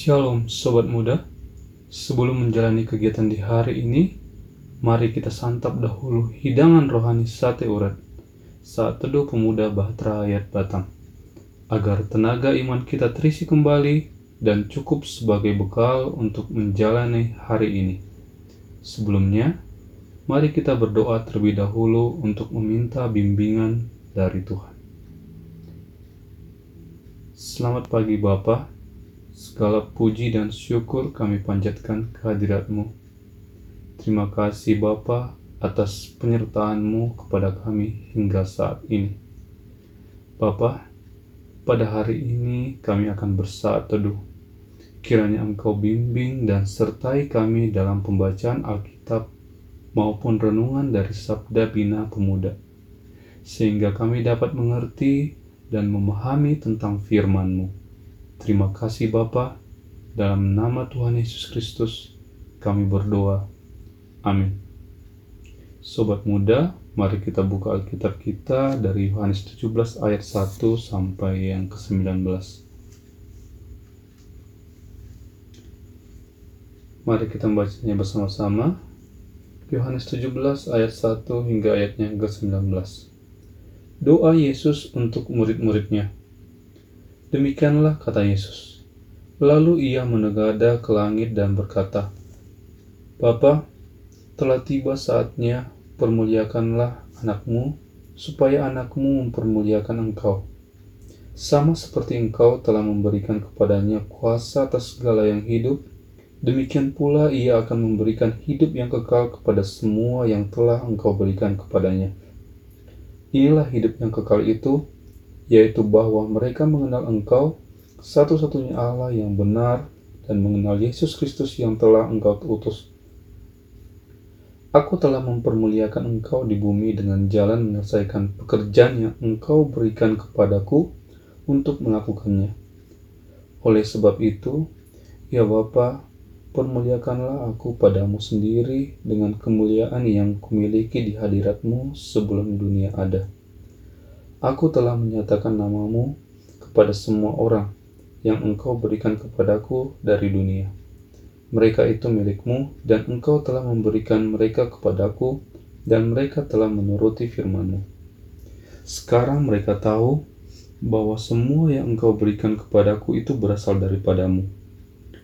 Shalom Sobat Muda. Sebelum menjalani kegiatan di hari ini Mari kita santap dahulu hidangan rohani sate urat. Saat teduh pemuda Bahtera Ayat Batang. Agar tenaga iman kita terisi kembali dan cukup sebagai bekal untuk menjalani hari ini. Sebelumnya, mari kita berdoa terlebih dahulu untuk meminta bimbingan dari Tuhan. Selamat pagi Bapak, Segala puji dan syukur kami panjatkan kehadiratmu. Terima kasih Bapa atas penyertaan-Mu kepada kami hingga saat ini. Bapa, pada hari ini kami akan bersaat teduh. Kiranya Engkau bimbing dan sertai kami dalam pembacaan Alkitab maupun renungan dari Sabda Bina Pemuda, sehingga kami dapat mengerti dan memahami tentang firman-Mu Terima kasih Bapa, dalam nama Tuhan Yesus Kristus kami berdoa. Amin. Sobat muda, mari kita buka Alkitab kita dari Yohanes 17 ayat 1 sampai yang ke-19. Mari kita membacanya bersama-sama. Yohanes 17 ayat 1 hingga ayatnya ke-19. Doa Yesus untuk murid-muridnya. Demikianlah kata Yesus. Lalu ia menegada ke langit dan berkata, Bapa, telah tiba saatnya permuliakanlah anakmu, supaya anakmu mempermuliakan engkau. Sama seperti engkau telah memberikan kepadanya kuasa atas segala yang hidup, demikian pula ia akan memberikan hidup yang kekal kepada semua yang telah engkau berikan kepadanya. Inilah hidup yang kekal itu, yaitu bahwa mereka mengenal Engkau, satu-satunya Allah yang benar, dan mengenal Yesus Kristus yang telah Engkau utus. Aku telah mempermuliakan Engkau di bumi dengan jalan menyelesaikan pekerjaan yang Engkau berikan kepadaku untuk melakukannya. Oleh sebab itu, ya Bapa, permuliakanlah aku padamu sendiri dengan kemuliaan yang kumiliki di hadiratmu sebelum dunia ada. Aku telah menyatakan namamu kepada semua orang yang engkau berikan kepadaku dari dunia. Mereka itu milikmu, dan engkau telah memberikan mereka kepadaku, dan mereka telah menuruti firmanmu. Sekarang mereka tahu bahwa semua yang engkau berikan kepadaku itu berasal daripadamu.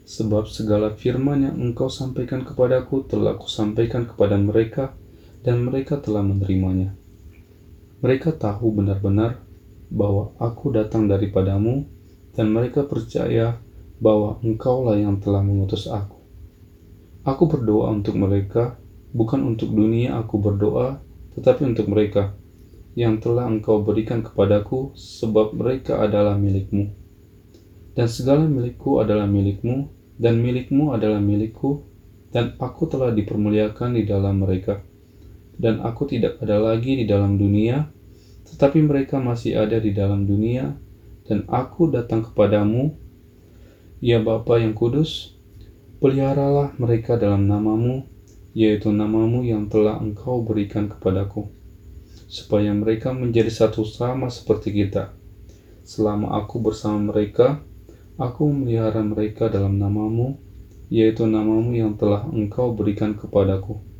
Sebab segala firman yang engkau sampaikan kepadaku telah kusampaikan kepada mereka, dan mereka telah menerimanya mereka tahu benar-benar bahwa aku datang daripadamu, dan mereka percaya bahwa engkaulah yang telah mengutus aku. Aku berdoa untuk mereka, bukan untuk dunia aku berdoa, tetapi untuk mereka yang telah engkau berikan kepadaku, sebab mereka adalah milikmu. Dan segala milikku adalah milikmu, dan milikmu adalah milikku, dan aku telah dipermuliakan di dalam mereka dan aku tidak ada lagi di dalam dunia, tetapi mereka masih ada di dalam dunia, dan aku datang kepadamu, ya Bapa yang kudus, peliharalah mereka dalam namamu, yaitu namamu yang telah engkau berikan kepadaku, supaya mereka menjadi satu sama seperti kita. Selama aku bersama mereka, aku memelihara mereka dalam namamu, yaitu namamu yang telah engkau berikan kepadaku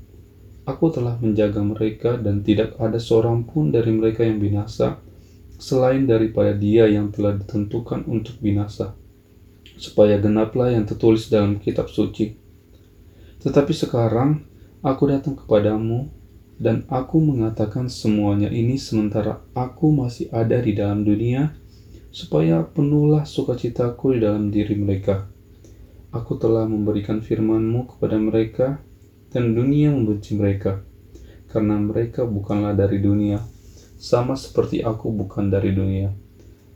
Aku telah menjaga mereka dan tidak ada seorang pun dari mereka yang binasa selain daripada dia yang telah ditentukan untuk binasa, supaya genaplah yang tertulis dalam kitab suci. Tetapi sekarang aku datang kepadamu dan aku mengatakan semuanya ini sementara aku masih ada di dalam dunia, supaya penuhlah sukacitaku di dalam diri mereka. Aku telah memberikan firmanmu kepada mereka, dan dunia membenci mereka, karena mereka bukanlah dari dunia, sama seperti aku bukan dari dunia.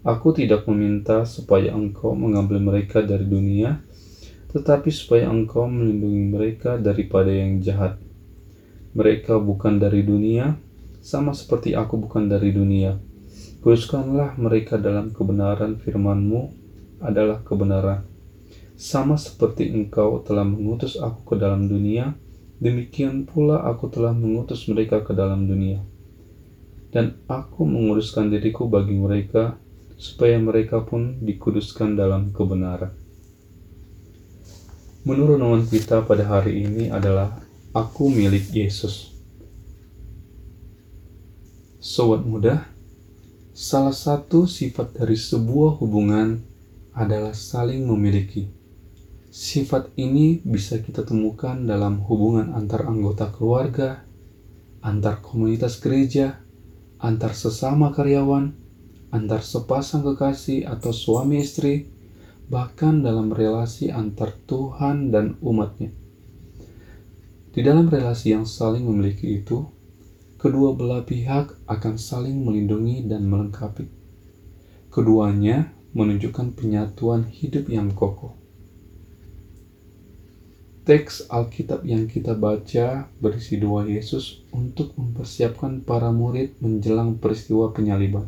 Aku tidak meminta supaya engkau mengambil mereka dari dunia, tetapi supaya engkau melindungi mereka daripada yang jahat. Mereka bukan dari dunia, sama seperti aku bukan dari dunia. Kuduskanlah mereka dalam kebenaran firmanmu adalah kebenaran. Sama seperti engkau telah mengutus aku ke dalam dunia, Demikian pula aku telah mengutus mereka ke dalam dunia. Dan aku menguruskan diriku bagi mereka, supaya mereka pun dikuduskan dalam kebenaran. Menurut nama kita pada hari ini adalah Aku milik Yesus. Sobat muda, salah satu sifat dari sebuah hubungan adalah saling memiliki. Sifat ini bisa kita temukan dalam hubungan antar anggota keluarga, antar komunitas gereja, antar sesama karyawan, antar sepasang kekasih atau suami istri, bahkan dalam relasi antar Tuhan dan umatnya. Di dalam relasi yang saling memiliki itu, kedua belah pihak akan saling melindungi dan melengkapi. Keduanya menunjukkan penyatuan hidup yang kokoh. Teks Alkitab yang kita baca berisi doa Yesus untuk mempersiapkan para murid menjelang peristiwa penyaliban.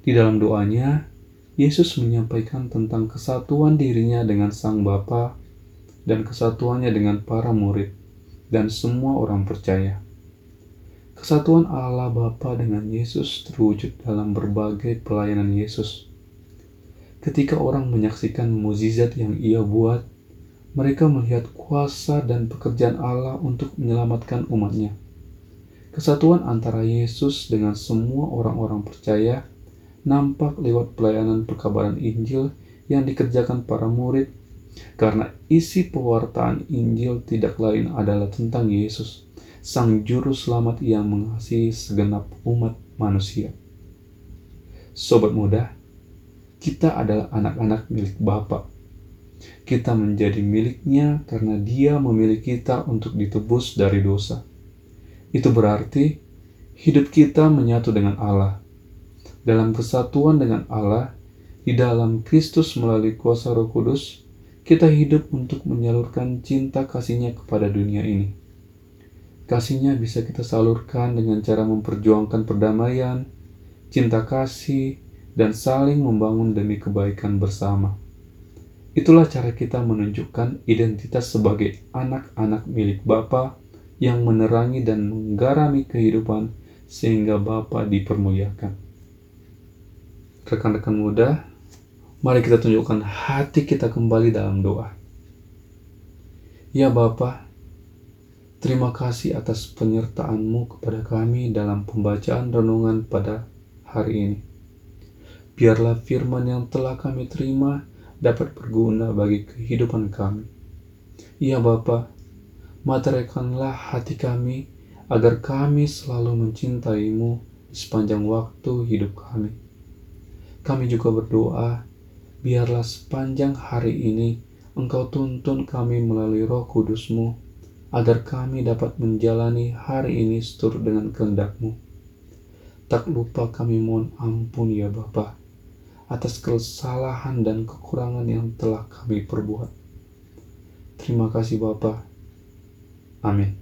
Di dalam doanya, Yesus menyampaikan tentang kesatuan dirinya dengan Sang Bapa dan kesatuannya dengan para murid dan semua orang percaya. Kesatuan Allah Bapa dengan Yesus terwujud dalam berbagai pelayanan Yesus. Ketika orang menyaksikan mukjizat yang ia buat, mereka melihat kuasa dan pekerjaan Allah untuk menyelamatkan umatnya. Kesatuan antara Yesus dengan semua orang-orang percaya nampak lewat pelayanan perkabaran Injil yang dikerjakan para murid karena isi pewartaan Injil tidak lain adalah tentang Yesus, Sang Juru Selamat yang mengasihi segenap umat manusia. Sobat muda, kita adalah anak-anak milik Bapak kita menjadi miliknya karena dia memilih kita untuk ditebus dari dosa. Itu berarti hidup kita menyatu dengan Allah. Dalam kesatuan dengan Allah, di dalam Kristus melalui kuasa roh kudus, kita hidup untuk menyalurkan cinta kasihnya kepada dunia ini. Kasihnya bisa kita salurkan dengan cara memperjuangkan perdamaian, cinta kasih, dan saling membangun demi kebaikan bersama. Itulah cara kita menunjukkan identitas sebagai anak-anak milik Bapa yang menerangi dan menggarami kehidupan sehingga Bapa dipermuliakan. Rekan-rekan muda, mari kita tunjukkan hati kita kembali dalam doa. Ya Bapa, terima kasih atas penyertaan-Mu kepada kami dalam pembacaan renungan pada hari ini. Biarlah firman yang telah kami terima dapat berguna bagi kehidupan kami. Ya Bapa, materaikanlah hati kami agar kami selalu mencintaimu sepanjang waktu hidup kami. Kami juga berdoa, biarlah sepanjang hari ini Engkau tuntun kami melalui roh kudusmu, agar kami dapat menjalani hari ini seturut dengan kehendakmu. Tak lupa kami mohon ampun ya Bapak atas kesalahan dan kekurangan yang telah kami perbuat. Terima kasih Bapa. Amin.